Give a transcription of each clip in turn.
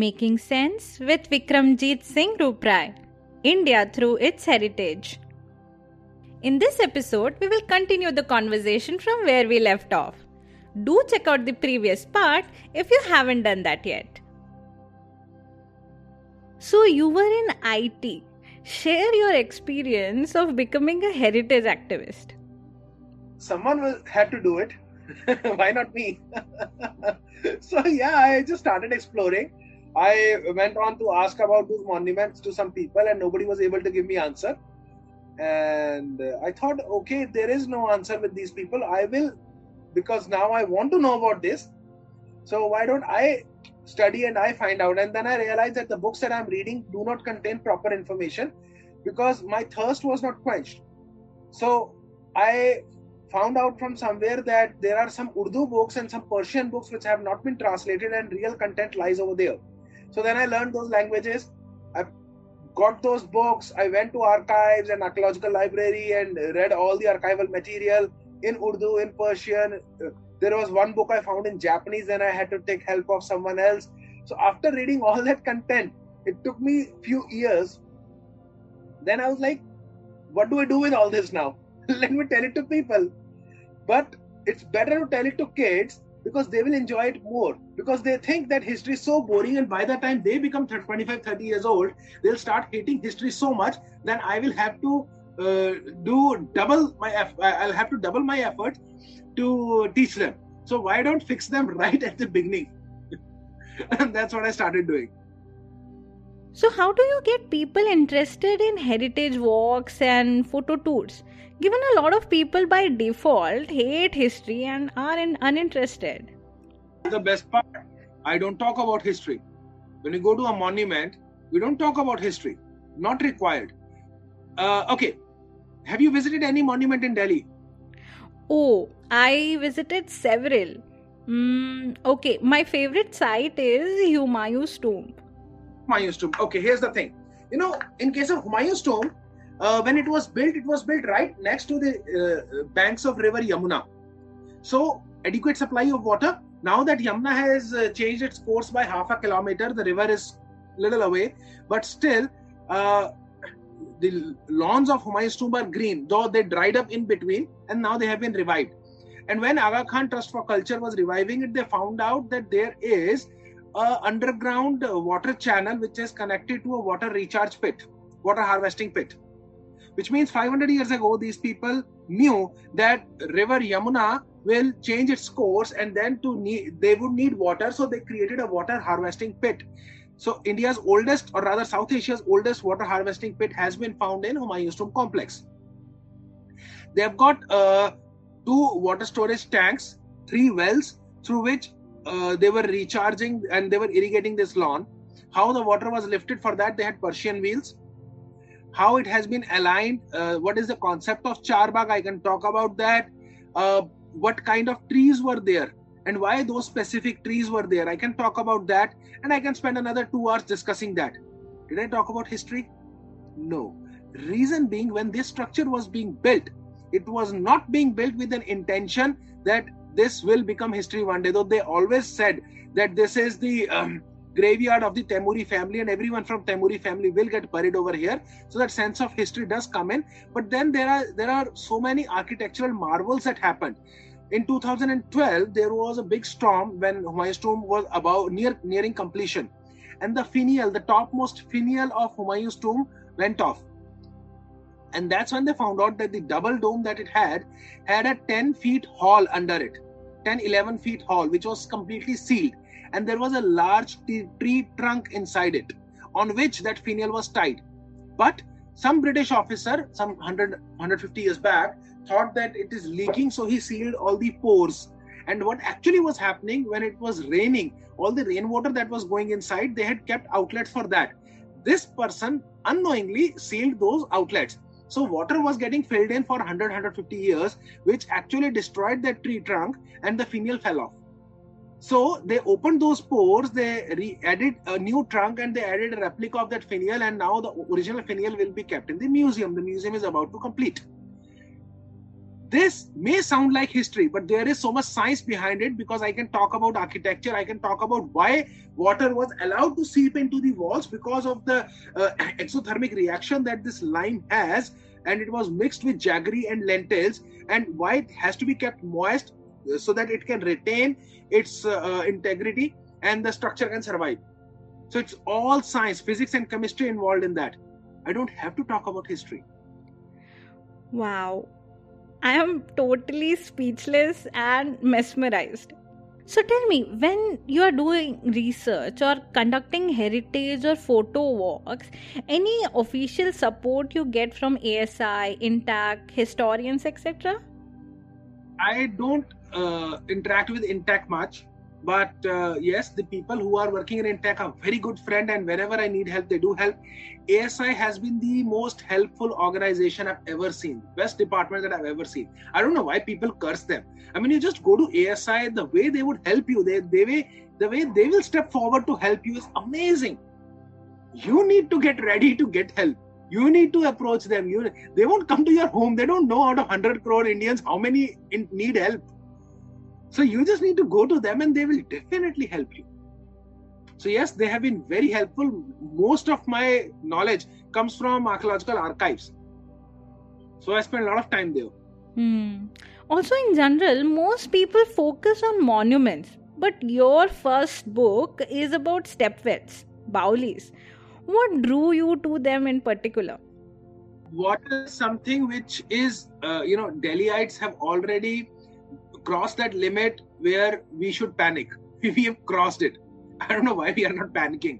Making Sense with Vikramjeet Singh Ruprai India through its heritage. In this episode, we will continue the conversation from where we left off. Do check out the previous part if you haven't done that yet. So, you were in IT. Share your experience of becoming a heritage activist. Someone had to do it. Why not me? so, yeah, I just started exploring I went on to ask about those monuments to some people, and nobody was able to give me answer. And uh, I thought, okay, there is no answer with these people. I will, because now I want to know about this. So why don't I study and I find out? And then I realized that the books that I'm reading do not contain proper information because my thirst was not quenched. So I found out from somewhere that there are some Urdu books and some Persian books which have not been translated, and real content lies over there. So then I learned those languages. I got those books. I went to archives and archaeological library and read all the archival material in Urdu, in Persian. There was one book I found in Japanese, and I had to take help of someone else. So after reading all that content, it took me few years. Then I was like, what do I do with all this now? Let me tell it to people. But it's better to tell it to kids because they will enjoy it more. Because they think that history is so boring and by the time they become 25 30 years old they'll start hating history so much then i will have to uh, do double my i'll have to double my effort to teach them. So why don't fix them right at the beginning? And that's what i started doing. So how do you get people interested in heritage walks and photo tours given a lot of people by default hate history and are uninterested. The best part, I don't talk about history. When you go to a monument, we don't talk about history. Not required. Uh, okay, have you visited any monument in Delhi? Oh, I visited several. Mm, okay, my favorite site is Humayun's tomb. Humayun's tomb. Okay, here's the thing. You know, in case of Humayun's tomb, uh, when it was built, it was built right next to the uh, banks of river Yamuna. So adequate supply of water. Now that Yamuna has uh, changed its course by half a kilometer, the river is little away, but still uh, the lawns of Humayun's tomb are green, though they dried up in between, and now they have been revived. And when Aga Khan Trust for Culture was reviving it, they found out that there is a underground water channel which is connected to a water recharge pit, water harvesting pit which means 500 years ago these people knew that river yamuna will change its course and then to need they would need water so they created a water harvesting pit. So india's oldest or rather south asia's oldest water harvesting pit has been found in humayun's tomb complex. They have got uh, two water storage tanks three wells through which uh, they were recharging and they were irrigating this lawn. How the water was lifted for that they had persian wheels how it has been aligned, uh, what is the concept of charbagh, I can talk about that, uh, what kind of trees were there, and why those specific trees were there. I can talk about that, and I can spend another two hours discussing that. Did I talk about history? No. Reason being, when this structure was being built, it was not being built with an intention that this will become history one day, though they always said that this is the um, graveyard of the Temuri family, and everyone from Temuri family will get buried over here. So that sense of history does come in. But then there are there are so many architectural marvels that happened. in 2012 there was a big storm when Humayun's tomb was about near nearing completion, and the finial, the topmost finial of Humayun's tomb, went off. And that's when they found out that the double dome that it had had a 10 feet hall under it, 10 11 feet hall, which was completely sealed, and there was a large tree trunk inside it, on which that finial was tied. But some British officer, some 100 150 years back, thought that it is leaking, so he sealed all the pores. And what actually was happening when it was raining, all the rainwater that was going inside, they had kept outlets for that. This person unknowingly sealed those outlets. So water was getting filled in for 100 150 years, which actually destroyed that tree trunk and the finial fell off. So they opened those pores, they re- added a new trunk and they added a replica of that finial, and now the original finial will be kept in the museum. The museum is about to complete this may sound like history but there is so much science behind it because i can talk about architecture i can talk about why water was allowed to seep into the walls because of the uh, exothermic reaction that this lime has and it was mixed with jaggery and lentils and why it has to be kept moist so that it can retain its uh, uh, integrity and the structure can survive so it's all science physics and chemistry involved in that i don't have to talk about history wow I am totally speechless and mesmerized. So tell me, when you are doing research or conducting heritage or photo walks, any official support you get from ASI, INTACH, historians, etc.? I don't uh, interact with INTACH much. But uh, yes the people who are working in INTACH are very good friend and whenever i need help they do help. Asi has been the most helpful organization i've ever seen. Best department that i've ever seen. I don't know why people curse them. I mean you just go to asi the way they would help you they, they way the way they will step forward to help you is amazing. You need to get ready to get help. You need to approach them. You they won't come to your home. They don't know out of 100 crore indians how many need help so you just need to go to them and they will definitely help you. So, yes, they have been very helpful. Most of my knowledge comes from archaeological archives. So, I spend a lot of time there. Hmm. Also, in general, most people focus on monuments, but your first book is about stepwells, Baolis. What drew you to them in particular? Water is something which is, uh, you know, Delhiites have already crossed that limit where we should panic. We have crossed it. I don't know why we are not panicking.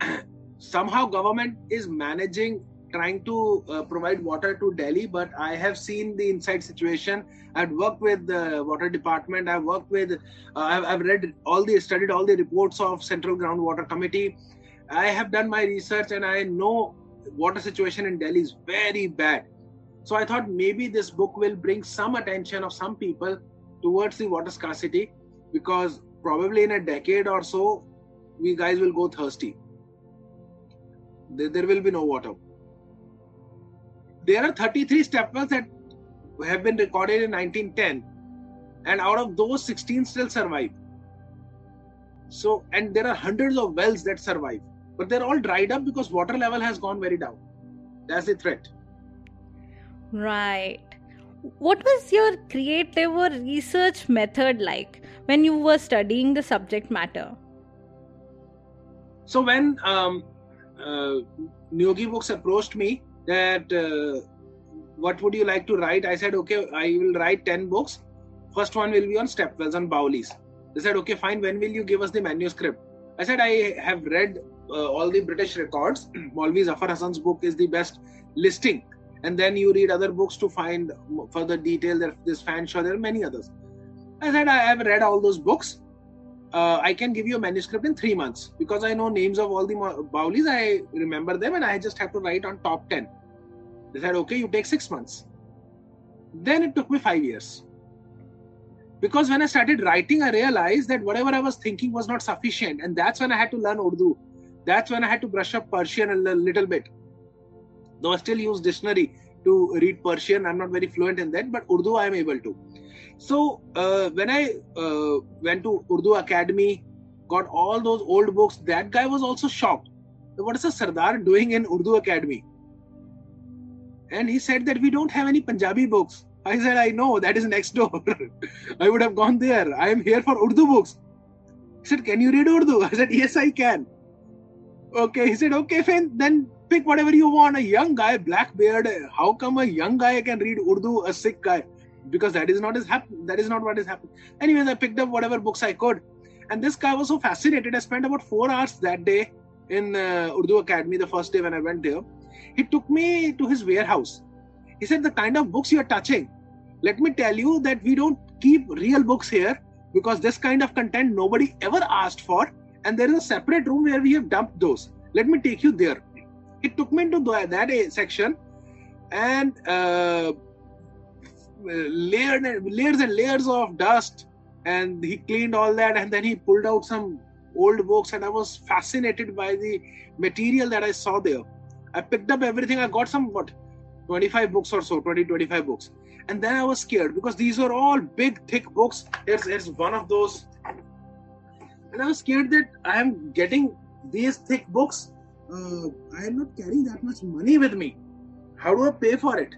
Somehow government is managing trying to uh, provide water to Delhi, but I have seen the inside situation. I've worked with the water department. I've worked with, uh, I've, I've, read all the, studied all the reports of Central Groundwater Committee. I have done my research and I know water situation in Delhi is very bad. So I thought maybe this book will bring some attention of some people towards the water scarcity because probably in a decade or so, we guys will go thirsty. There, there will be no water. There are 33 stepwells that have been recorded in 1910, and out of those, 16 still survive. So, and there are hundreds of wells that survive, but they're all dried up because water level has gone very down. That's the threat. Right. What was your creative or research method like when you were studying the subject matter? So, when um, uh, Niyogi Books approached me that uh, what would you like to write, I said, okay, I will write 10 books. First one will be on stepwells and Baolis. They said, okay, fine. When will you give us the manuscript? I said, I have read uh, all the British records. Maulvi Zafar Hassan's book is the best listing and then you read other books to find further detail. There, this Fanshawe, there are many others. I said I have read all those books. Uh, I can give you a manuscript in three months because I know names of all the Baolis. I remember them, and I just have to write on top ten. They said, okay, you take six months. Then it took me five years. Because when I started writing, I realized that whatever I was thinking was not sufficient. And that's when I had to learn Urdu. That's when I had to brush up Persian a little bit though I still use dictionary to read Persian. I'm not very fluent in that, but Urdu I am able to. So uh, when I uh, went to Urdu Academy, got all those old books, that guy was also shocked. What is a Sardar doing in Urdu Academy? And he said that we don't have any Punjabi books. I said, I know, that is next door. I would have gone there. I am here for Urdu books. He said, Can you read Urdu? I said, Yes, I can. Okay. He said, Okay, fine. Then pick whatever you want. A young guy, black beard. How come a young guy can read Urdu, a Sikh guy? Because that is not is happen. That is not what is happening. Anyways, I picked up whatever books I could. And this guy was so fascinated. I spent about four hours that day in uh, Urdu Academy, the first day when I went there. He took me to his warehouse. He said, The kind of books you're touching, let me tell you that we don't keep real books here because this kind of content nobody ever asked for. And there is a separate room where we have dumped those. Let me take you there. He took me into that section and uh, layers and layers of dust. And he cleaned all that and then he pulled out some old books and I was fascinated by the material that I saw there. I picked up everything. I got some, what, 25 books or so, 20, 25 books. And then I was scared because these were all big, thick books. Here's, here's one of those. And I was scared that I am getting these thick books. Uh, I am not carrying that much money with me. How do I pay for it?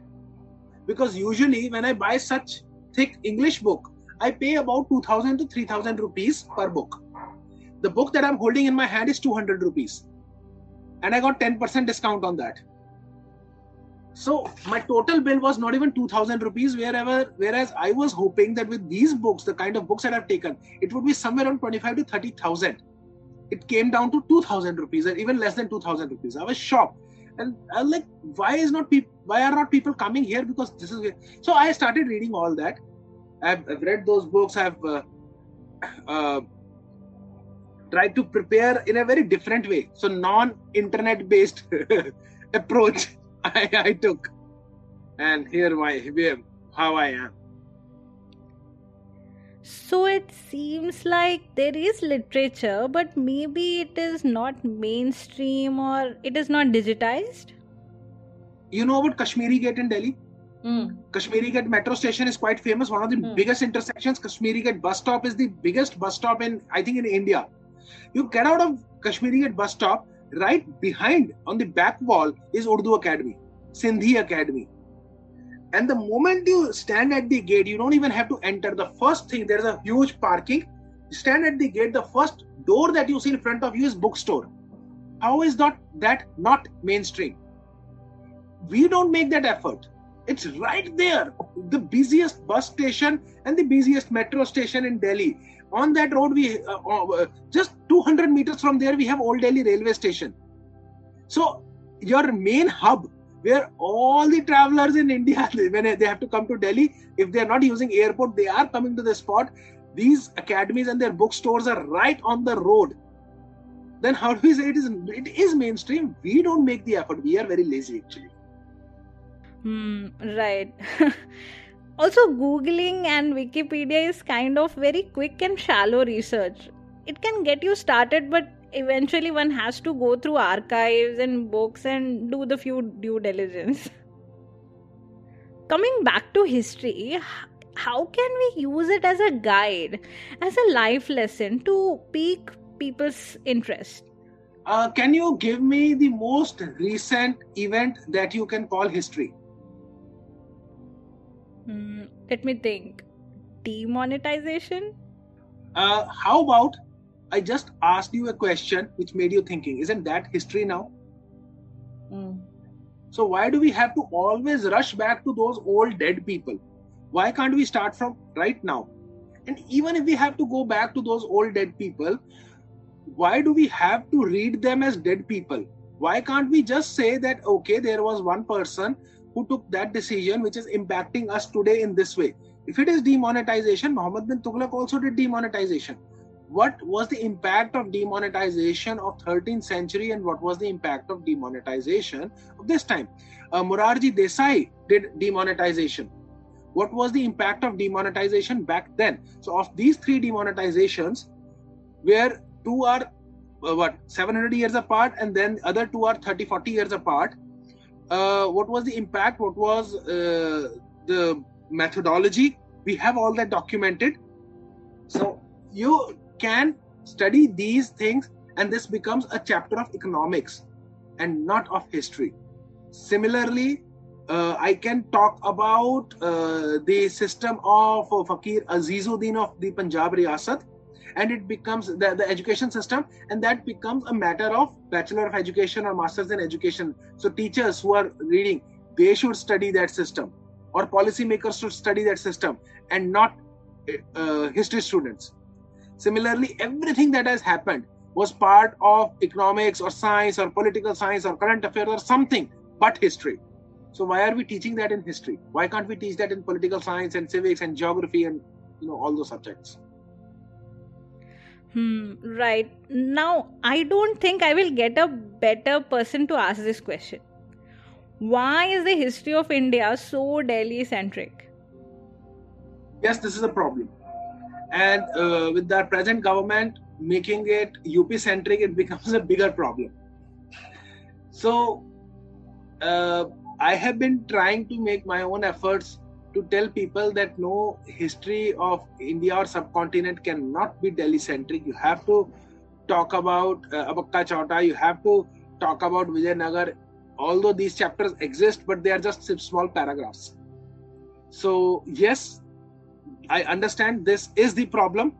Because usually when I buy such thick English book, I pay about 2000 to 3000 rupees per book. The book that I'm holding in my hand is 200 rupees. And I got 10% discount on that. So my total bill was not even 2000 rupees, wherever, whereas I was hoping that with these books, the kind of books that I've taken, it would be somewhere around 25 to 30,000. It came down to 2000 rupees, and even less than 2000 rupees. I was shocked. And I was like, why is not people, why are not people coming here? Because this is, so I started reading all that. I've, I've read those books. I've uh, uh, tried to prepare in a very different way. So non-internet based approach I, I took, and here my how I am. So it seems like there is literature, but maybe it is not mainstream or it is not digitized. You know about Kashmiri Gate in Delhi? Mm. Kashmiri Gate metro station is quite famous. One of the mm. biggest intersections. Kashmiri Gate bus stop is the biggest bus stop in, I think, in India. You get out of Kashmiri Gate bus stop, right behind on the back wall is Urdu Academy, Sindhi Academy. And the moment you stand at the gate, you don't even have to enter. The first thing, there's a huge parking. Stand at the gate, the first door that you see in front of you is bookstore. How is that that not mainstream? We don't make that effort. It's right there, the busiest bus station and the busiest metro station in Delhi on that road we uh, uh, just 200 meters from there we have old delhi railway station so your main hub where all the travelers in india when they have to come to delhi if they are not using airport they are coming to the spot. These academies and their bookstores are right on the road. Then how do we say it is it is mainstream? We don't make the effort. We are very lazy actually. Hmm right. Also, Googling and Wikipedia is kind of very quick and shallow research. It can get you started, but eventually one has to go through archives and books and do the few due diligence. Coming back to history, how can we use it as a guide, as a life lesson to pique people's interest? Uh, can you give me the most recent event that you can call history? Mm, let me think. Demonetization? Uh, how about I just asked you a question which made you thinking? Isn't that history now? Mm. So why do we have to always rush back to those old dead people? Why can't we start from right now? And even if we have to go back to those old dead people, why do we have to read them as dead people? Why can't we just say that okay, there was one person who took that decision which is impacting us today in this way. If it is demonetization, Muhammad bin Tughlaq also did demonetization. What was the impact of demonetization of 13th century and what was the impact of demonetization of this time? Uh, Desai did demonetization. What was the impact of demonetization back then? So of these three demonetizations, where two are uh, what 700 years apart and then other two are 30 40 years apart uh, what was the impact, what was uh, the methodology. We have all that documented. So you can study these things, and this becomes a chapter of economics and not of history. Similarly, uh, I can talk about uh, the system of uh, Fakir Azizuddin of the Punjab Riyasat, and it becomes the, the education system, and that becomes a matter of Bachelor of Education or Masters in Education. So, teachers who are reading, they should study that system, or policymakers should study that system, and not uh, history students. Similarly, everything that has happened was part of economics or science or political science or current affairs or something but history so why are we teaching that in history? Why can't we teach that in political science and civics and geography and you know all those subjects? Hmm, right. Now, I don't think I will get a better person to ask this question. Why is the history of India so Delhi centric? Yes, this is a problem. And uh, with the present government making it UP centric, it becomes a bigger problem. So, uh, I have been trying to make my own efforts to tell people that no history of India or subcontinent cannot be Delhi centric. You have to talk about uh, Abakka Chauta, you have to talk about Vijayanagar, although these chapters exist, but they are just small paragraphs. So, yes, I understand this is the problem,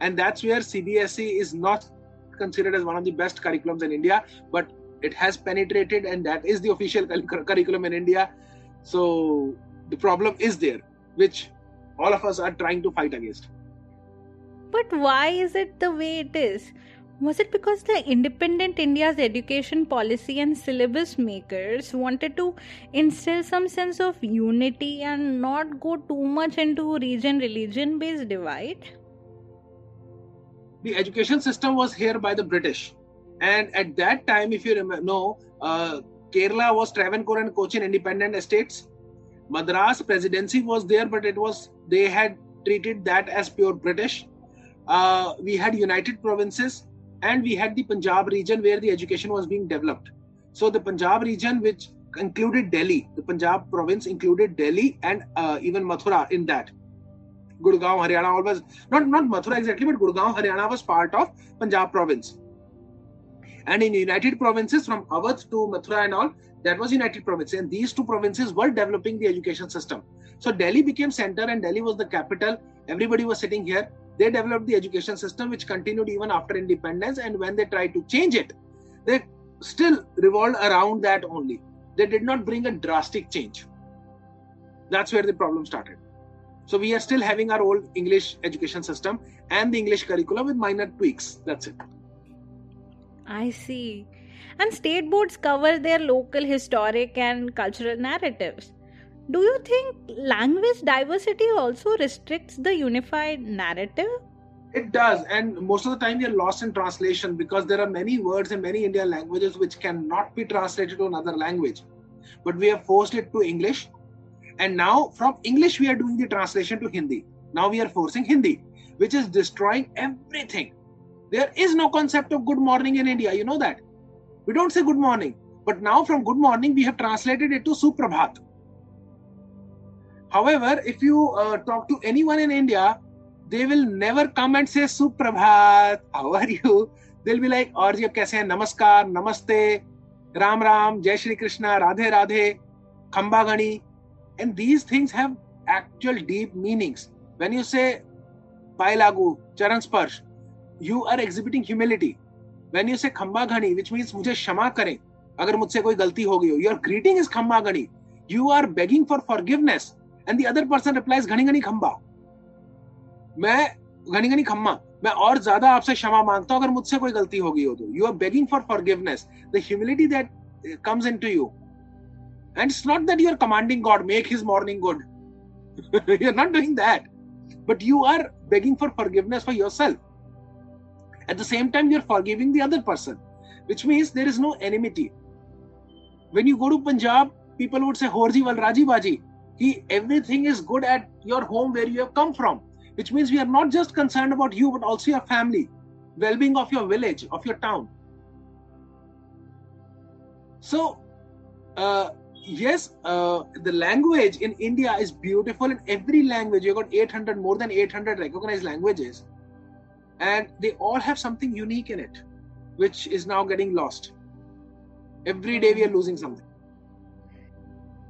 and that's where CBSE is not considered as one of the best curriculums in India, but it has penetrated and that is the official curriculum in india. So the problem is there which all of us are trying to fight against. But why is it the way it is was it because the independent india's education policy and syllabus makers wanted to instill some sense of unity and not go too much into region religion based divide the education system was here by the british and at that time, if you remember, know, uh, Kerala was Travancore and Cochin independent estates. Madras presidency was there, but it was they had treated that as pure British. Uh, we had United Provinces, and we had the Punjab region where the education was being developed. So the Punjab region, which included Delhi, the Punjab province included Delhi and uh, even Mathura in that. Gurgaon, Haryana, always not not Mathura exactly, but Gurgaon, Haryana was part of Punjab province. And in United Provinces, from Awadh to Mathura and all, that was United Provinces. And these two provinces were developing the education system. So Delhi became center and Delhi was the capital. Everybody was sitting here. They developed the education system, which continued even after independence. And when they tried to change it, they still revolved around that only. They did not bring a drastic change. That's where the problem started. So we are still having our old English education system and the English curriculum with minor tweaks. That's it. I see. And state boards cover their local historic and cultural narratives. Do you think language diversity also restricts the unified narrative? It does, and most of the time we are lost in translation because there are many words in many Indian languages which cannot be translated to another language. But we have forced it to English, and now from English we are doing the translation to Hindi. Now we are forcing Hindi, which is destroying everything there is no concept of good morning in India. You know that. We don't say good morning. But now from good morning, we have translated it to Suprabhat. However, if you uh, talk to anyone in India, they will never come and say Suprabhat. How are you? They'll be like, और जी कैसे हैं नमस्कार नमस्ते राम राम जय श्री कृष्णा राधे राधे खंबा गणी and these things have actual deep meanings when you say pailagu charan sparsh you are exhibiting humility when you say खंबा घनी विच मीन्स मुझे क्षमा करें अगर मुझसे कोई गलती हो गई हो योर ग्रीटिंग इज़ खंबा घनी you are begging for forgiveness and the other person replies घनी घनी खंबा मैं घनी घनी खम्मा मैं और ज़्यादा आपसे क्षमा माँगता हूँ अगर मुझसे कोई गलती हो गई हो तो you are begging for forgiveness the humility that comes into you and it's not that you're commanding god make his morning good you're not doing that but you are begging for forgiveness for yourself At the same time, you're forgiving the other person, which means there is no enmity. When you go to Punjab, people would say, Horji wal Raji Baji. Everything is good at your home where you have come from, which means we are not just concerned about you, but also your family, well being of your village, of your town. So, uh, yes, uh, the language in India is beautiful in every language. You've got 800, more than 800 recognized languages and they all have something unique in it which is now getting lost every day we are losing something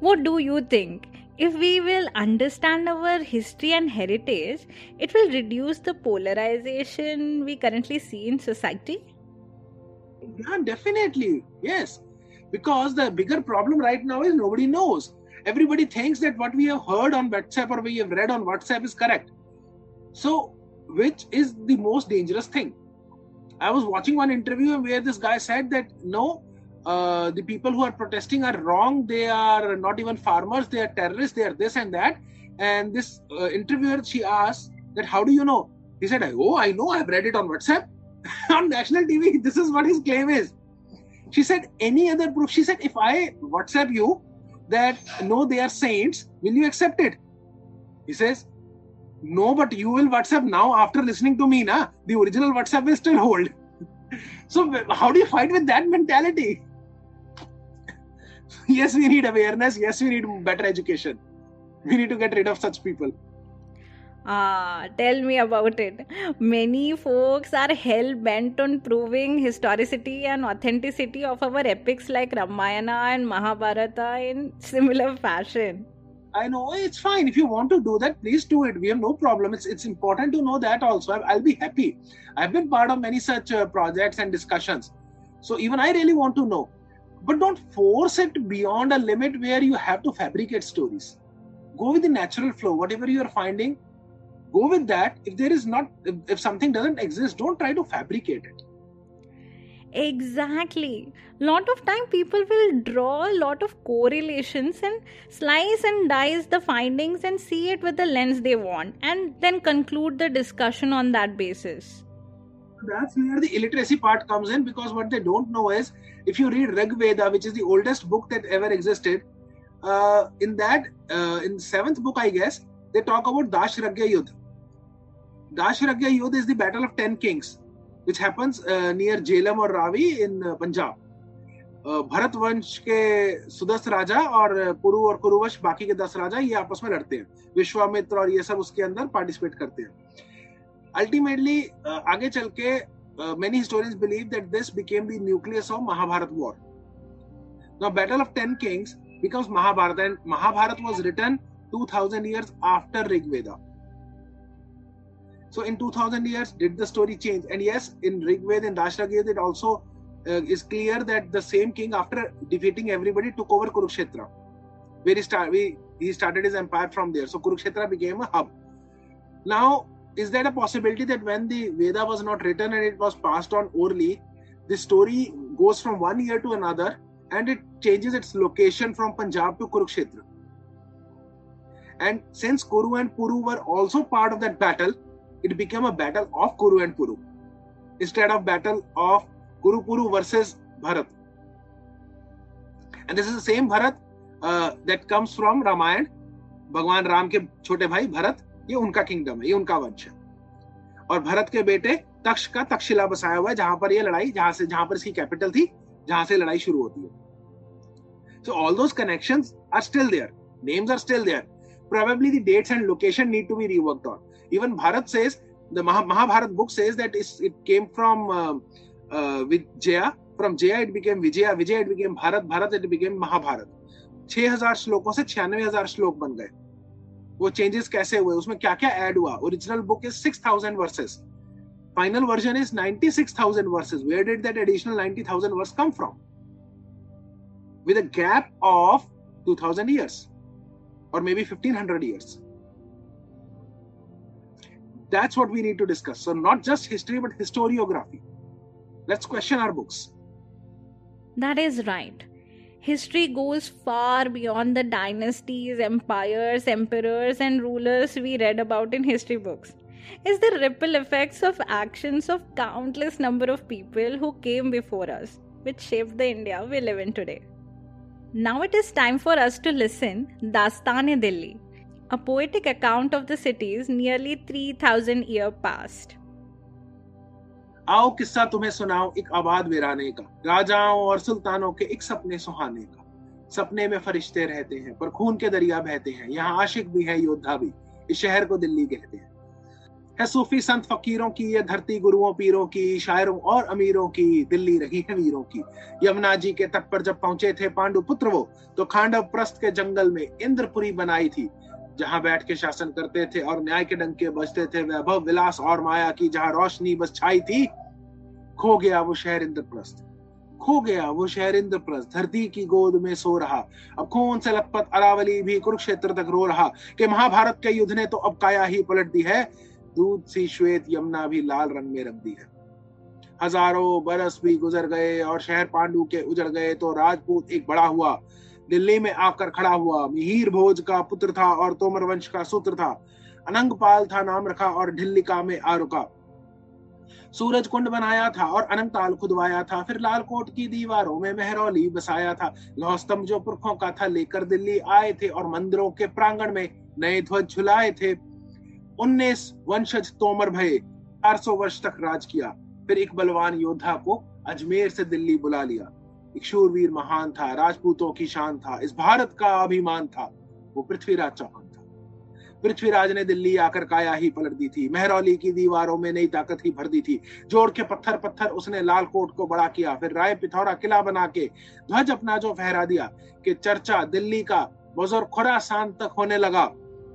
What do you think? If we will understand our history and heritage, it will reduce the polarization we currently see in society? Yeah, definitely. Yes. Because the bigger problem right now is nobody knows. Everybody thinks that what we have heard on WhatsApp or we have read on WhatsApp is correct. So, which is the most dangerous thing? I was watching one interview where this guy said that no, uh, the people who are protesting are wrong. They are not even farmers. They are terrorists. They are this and that. And this uh, interviewer, she asked that, how do you know? He said, oh, I know. I've read it on WhatsApp. on national TV. This is what his claim is. She said, any other proof? She said, if I WhatsApp you that no, they are saints, will you accept it? He says, no, but you will WhatsApp now after listening to me, na? The original WhatsApp will still hold. so how do you fight with that mentality? yes, we need awareness. Yes, we need better education. We need to get rid of such people. Ah, tell me about it. Many folks are hell bent on proving historicity and authenticity of our epics like Ramayana and Mahabharata in similar fashion. I know it's fine. If you want to do that, please do it. We have no problem. It's it's important to know that also. I'll be happy. I've been part of many such uh, projects and discussions. So even I really want to know. But don't force it beyond a limit where you have to fabricate stories. Go with the natural flow. Whatever you are finding, go with that if there is not if, if something doesn't exist don't try to fabricate it exactly lot of time people will draw a lot of correlations and slice and dice the findings and see it with the lens they want and then conclude the discussion on that basis that's where the illiteracy part comes in because what they don't know is if you read Rig Veda, which is the oldest book that ever existed, uh, in that, uh, in seventh book, I guess, they talk about Dashragya Yudh. Dashragya Yudh is the battle of 10 kings, which happens uh, near Jhelum or Ravi in uh, Punjab. Bharat वंश के सुदस राजा और पुरु और कुरुवश बाकी के दस राजा ये आपस में लड़ते हैं विश्वामित्र और ये सब उसके अंदर पार्टिसिपेट करते हैं Ultimately, uh, uh, many historians believe that this became the nucleus of Mahabharat war. Now, Battle of Ten Kings becomes Mahabharat, and Mahabharata was written 2000 years after Rig Veda. So, in 2000 years, did the story change? And yes, in Rig Veda and Dashragyas, it also uh, is clear that the same king, after defeating everybody, took over Kurukshetra, where start, he started his empire from there. So, Kurukshetra became a hub. Now, is there a possibility that when the Veda was not written and it was passed on orally, the story goes from one year to another and it changes its location from Punjab to Kurukshetra? And since Kuru and Puru were also part of that battle, it became a battle of Kuru and Puru instead of battle of Kuru Puru versus Bharat. And this is the same Bharat uh, that comes from Ramayana, Bhagwan Ram ke chote bhai Bharat, ये उनका kingdom है, ये उनका वंश है। और भरत के बेटे तक्ष का तक्षशिला बसाया हुआ है, जहाँ पर ये लड़ाई, जहाँ से, जहाँ पर इसकी कैपिटल थी, जहाँ से लड़ाई शुरू होती है। So all those connections are still there names are still there probably the dates and location need to be reworked on even Bharat says the Mahabharata book says that it came from Vijaya from Jaya it became Vijaya Vijay it became Bharat Bharat it became Mahabharata 6000 श्लोकों से 96000 श्लोक बन गए। वो changes कैसे हुए उसमें क्या क्या ऐड हुआ original book is 6000 versus final version is 96000 versus where did that additional 90000 verse come from with a gap of 2000 years or maybe 1500 years that's what we need to discuss. So, not just history, but historiography. Let's question our books. That is right. History goes far beyond the dynasties, empires, emperors, and rulers we read about in history books. It's the ripple effects of actions of countless number of people who came before us, which shaped the India we live in today. Now it is time for us to listen Dastan-e-Dilli, a poetic account of the city's nearly 3000 year past. आओ किस्सा तुम्हें सुनाओ एक आबाद वीराने का, राजाओं और सुल्तानों के एक सपने सुहाने का। सपने में फरिश्ते रहते हैं, पर खून के दरिया बहते हैं। यहाँ आशिक भी है, योद्धा भी, इस शहर को दिल्ली कहते हैं। है सूफी संत फकीरों की ये धरती गुरुओं पीरों की, शायरों और अमीरों की, दिल्ली रही है वीरों की। यमुना जी के तट पर जब पहुँचे थे पांडु पुत्र वो तो खांडव प्रस्त के जंगल में इंद्रपुरी बनाई थी। जहाँ बैठ के शासन करते थे और न्याय के डंके बजते थे, वैभव विलास और माया की जहाँ रोशनी बस छाई थी, खो गया वो शहर इंद्रप्रस्थ। खो गया वो शहर इंद्रप्रस्थ। धरती की गोद में सो रहा। अब खून से लथपथ, अरावली भी कुरुक्षेत्र तक रो रहा कि महाभारत के युद्ध ने तो अब काया ही पलट दी है। दूध सी श्वेत, यमुना भी लाल रंग में रंग दी है। हज़ारों बरस भी गुजर गए और शहर पांडु के उजड़ गए तो राजपूत एक बड़ा हुआ। दिल्ली में आकर खड़ा हुआ। मिहिर भोज का पुत्र था और तोमर वंश का सूत्र था। अनंगपाल था नाम रखा और ढिल्लिका में आ रुका सूरज कुंड बनाया था और अनंताल खुदवाया था। फिर लालकोट की दीवारों में मेहरौली बसाया था। लौस्तंभ जो पुरखों का था लेकर दिल्ली आए थे और मंदिरों के प्रांगण में नए ध्वज झुलाए थे। उन्नीस वंशज तोमर भये, चार सौ वर्ष तक राज किया। फिर एक बलवान योद्धा को अजमेर से दिल्ली बुला लिया। एक शूरवीर महान था, राजपूतों की शान था, इस भारत का अभिमान था। वो पृथ्वीराज चौहान था। पृथ्वीराज ने दिल्ली आकर काया ही पलट दी थी। मेहरौली की दीवारों में नई ताकत ही भर दी थी। जोड़ के पत्थर पत्थर उसने लाल कोट को बड़ा किया। फिर राय पिथौरा किला बना के ध्वज अपना जो फहरा दिया कि चर्चा दिल्ली का बुज़ुर्ग खुरासान तक होने लगा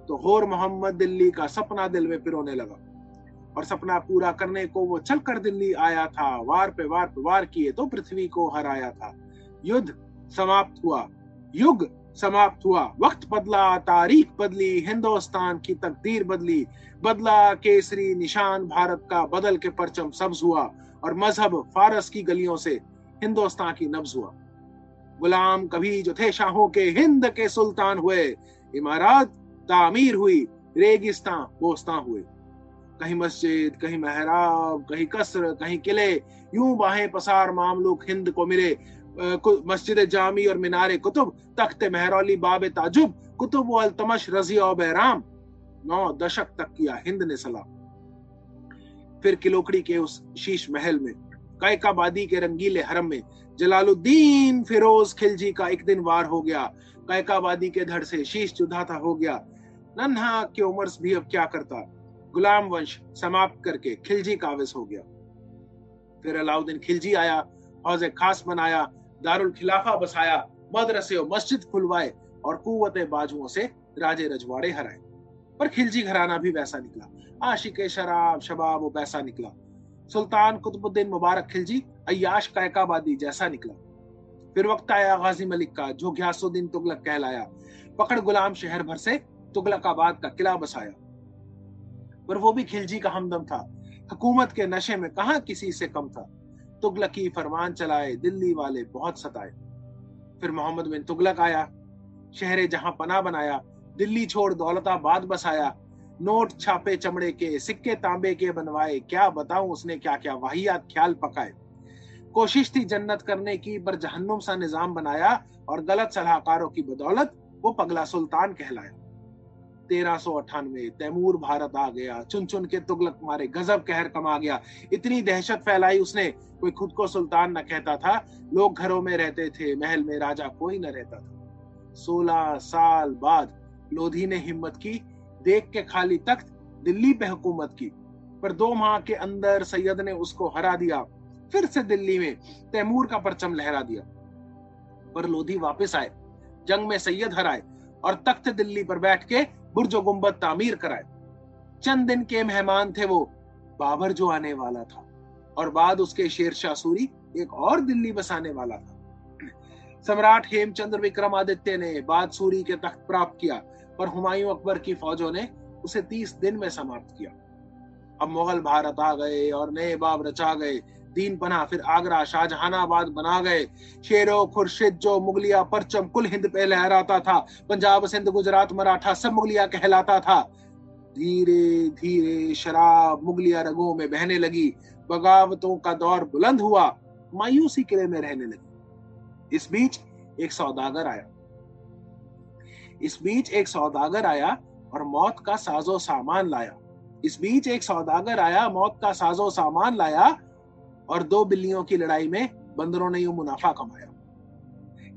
तो होर मोहम्मद दिल्ली का सपना दिल में पिरोने लगा। और सपना पूरा करने को वो चल कर दिल्ली आया था। वार पे वार पे वार किए तो पृथ्वी को हराया था। युद्ध समाप्त हुआ। युग समाप्त हुआ। वक्त बदला, तारीख बदली, हिंदुस्तान की तकदीर बदली। बदला केसरी निशान भारत का बदल के परचम सब्ज हुआ और मज़हब फारस की गलियों से हिंदुस्तान की नब्ज हुआ। गुलाम कभी जो थे शाहों के हिंद के सुल्तान हुए। इमारत तामीर हुई, रेगिस्तान बोस्तान हुए। कहीं मस्जिद, कहीं महराब, कहीं कसर, कहीं किले, यूँ बाहें पसार मामलूक हिंद को मिले मस्जिद जामी और मीनार कुतुब, तख्त महरौली, बाब ताजुब, कुतुब अल्तमश और बहराम। नौ दशक तक किया हिंद ने सलाम। फिर किलोकड़ी के उस शीश महल में कैकाबादी के रंगीले हरम में, जलालुद्दीन फिरोज खिलजी का एक दिन वार हो गया। कैकाबादी के धड़ से शीश जुदा था हो गया। नन्हा के उम्र भी अब क्या करता? गुलाम वंश समाप्त करके खिलजी काविज हो गया। फिर अलाउद्दीन खिलजी आया, हौज खास बनाया दारुल खिलाफा बसाया, मदरसे और मस्जिद खुलवाए और कुत बाजुओं से राजे रजवाड़े हराए। पर खिलजी घराना भी वैसा निकला। आशिक शराब, शबाब वो वैसा निकला। सुल्तान कुतुबुद्दीन मुबारक खिलजी अयाश कैकाबादी जैसा निकला। फिर वक्त आया गाजी मलिक का, जो घियासुद्दीन तुगलक कहलाया। पकड़ गुलाम शहर भर से तुगलकाबाद का किला बसाया। पर वो भी खिलजी का हमदम था। हुकूमत के नशे में कहा किसी से कम था? तुगलकी फरमान चलाए, दिल्ली वाले बहुत सताए। फिर मोहम्मद बिन तुगलक आया, शहरे जहाँ पना बनाया, दिल्ली छोड़ दौलताबाद बसाया, नोट छापे चमड़े के, सिक्के तांबे के बनवाए, क्या बताऊँ उसने क्या क्या वाहियात, ख्याल पकाए। कोशिश थी जन्नत करने की, पर जहन्नुम सा निज़ाम बनाया और गलत सलाहकारों की बदौलत वो पगला सुल्तान कहलाया। तेरह सौ अठानवे तैमूर भारत आ गया चुन चुन के तुगलक मारे, गजब कहर कमा गया। इतनी दहशत फैलाई उसने, कोई खुद को सुल्तान न कहता था। लोग घरों में रहते थे, महल में राजा कोई न रहता था। सोलह साल बाद लोधी ने हिम्मत की, देख के खाली तख्त, दिल्ली पे हुकूमत की। पर दो माह के अंदर सैयद ने उसको हरा दिया, फिर से दिल्ली में, तैमूर का परचम लहरा दिया। पर लोधी वापस आए, जंग में सैयद हराए और तख्त दिल्ली पर बैठ के बुर्ज गुंबद तामीर कराए। चंद दिन के मेहमान थे वो, बाबर जो आने वाला था, और बाद उसके शेरशाह सूरी एक और दिल्ली बसाने वाला था। सम्राट हेमचंद्र विक्रमादित्य ने बाद सूरी के तख्त प्राप्त किया, पर हुमायूं अकबर की फौजों ने उसे तीस दिन में समाप्त किया। अब मुगल भारत आ गए और नए बाब रचा गए दीन पना फिर आगरा, शाहजहानाबाद बना गए। शेरो, खुर्शिद, जो मुगलिया, परचम, कुल हिंद पे लहराता था। पंजाब, सिंध, गुजरात, मराठा, सब मुगलिया कहलाता था। धीरे धीरे शराब मुगलिया रगों में बहने लगी। बगावतों का दौर बुलंद हुआ, मायूसी किले में रहने लगी। इस बीच एक सौदागर आया। इस बीच एक सौदागर आया और मौत का साजो सामान लाया। इस बीच एक सौदागर आया, मौत का साजो सामान लाया और दो बिल्लियों की लड़ाई में बंदरों ने यूँ मुनाफा कमाया।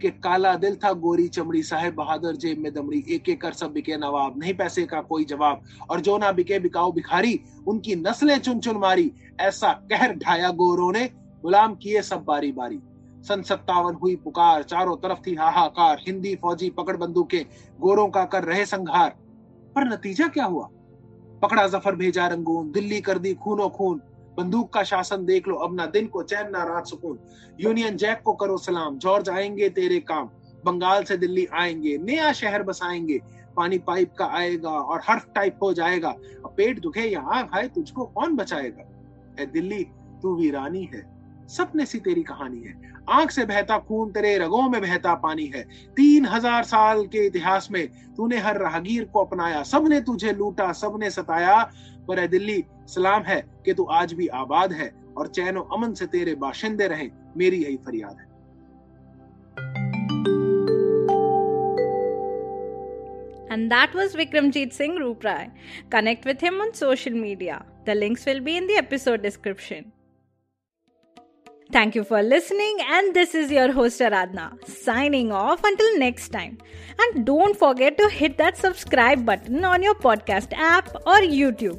कि काला दिल था, गोरी चमड़ी, साहेब बहादुर जेब में दमड़ी, एक एक कर सब बिके, नवाब नहीं पैसे का कोई जवाब। और जो ना बिके बिकाओ भिखारी, उनकी नस्लें चुन चुन मारी। ऐसा कहर ढाया गोरों ने, गुलाम किए सब बारी बारी। सन सत्तावन हुई पुकार, चारों तरफ़ थी हाहाकार। हिंदी फौजी पकड़ बंदूकें, गोरों का कर रहे संघार। पर नतीजा क्या हुआ? पकड़ा ज़फ़र भेजा रंगून, दिल्ली कर दी खूनो खून। बंदूक का शासन देख लो अब ना दिन को चैन ना रात सुकून। यूनियन जैक को करो सलाम जॉर्ज आएँगे तेरे काम, बंगाल से दिल्ली आएँगे, नया शहर बसाएँगे, पानी पाइप का आएगा और हर्फ टाइप हो जाएगा। पेट दुखे या आँख आए तुझको कौन बचाएगा? है दिल्ली, तू वीरानी है, सपने सी तेरी कहानी है। आँख से बहता खून तेरे रगों में बहता पानी है। तीन हज़ार साल के इतिहास में तूने हर राहगीर को अपनाया, सबने तुझे लूटा, सबने सताया। पर दिल्ली सलाम है कि तू आज भी आबाद है और चैनो अमन से तेरे बाशिंदे रहे मेरी यही फरियाद है And that was Vikramjit Singh Rooprai. Connect with him on social media. The links will be in the episode description. Thank you for listening, and this is your host Aradna signing off until next time. And don't forget to hit that subscribe button on your podcast app or YouTube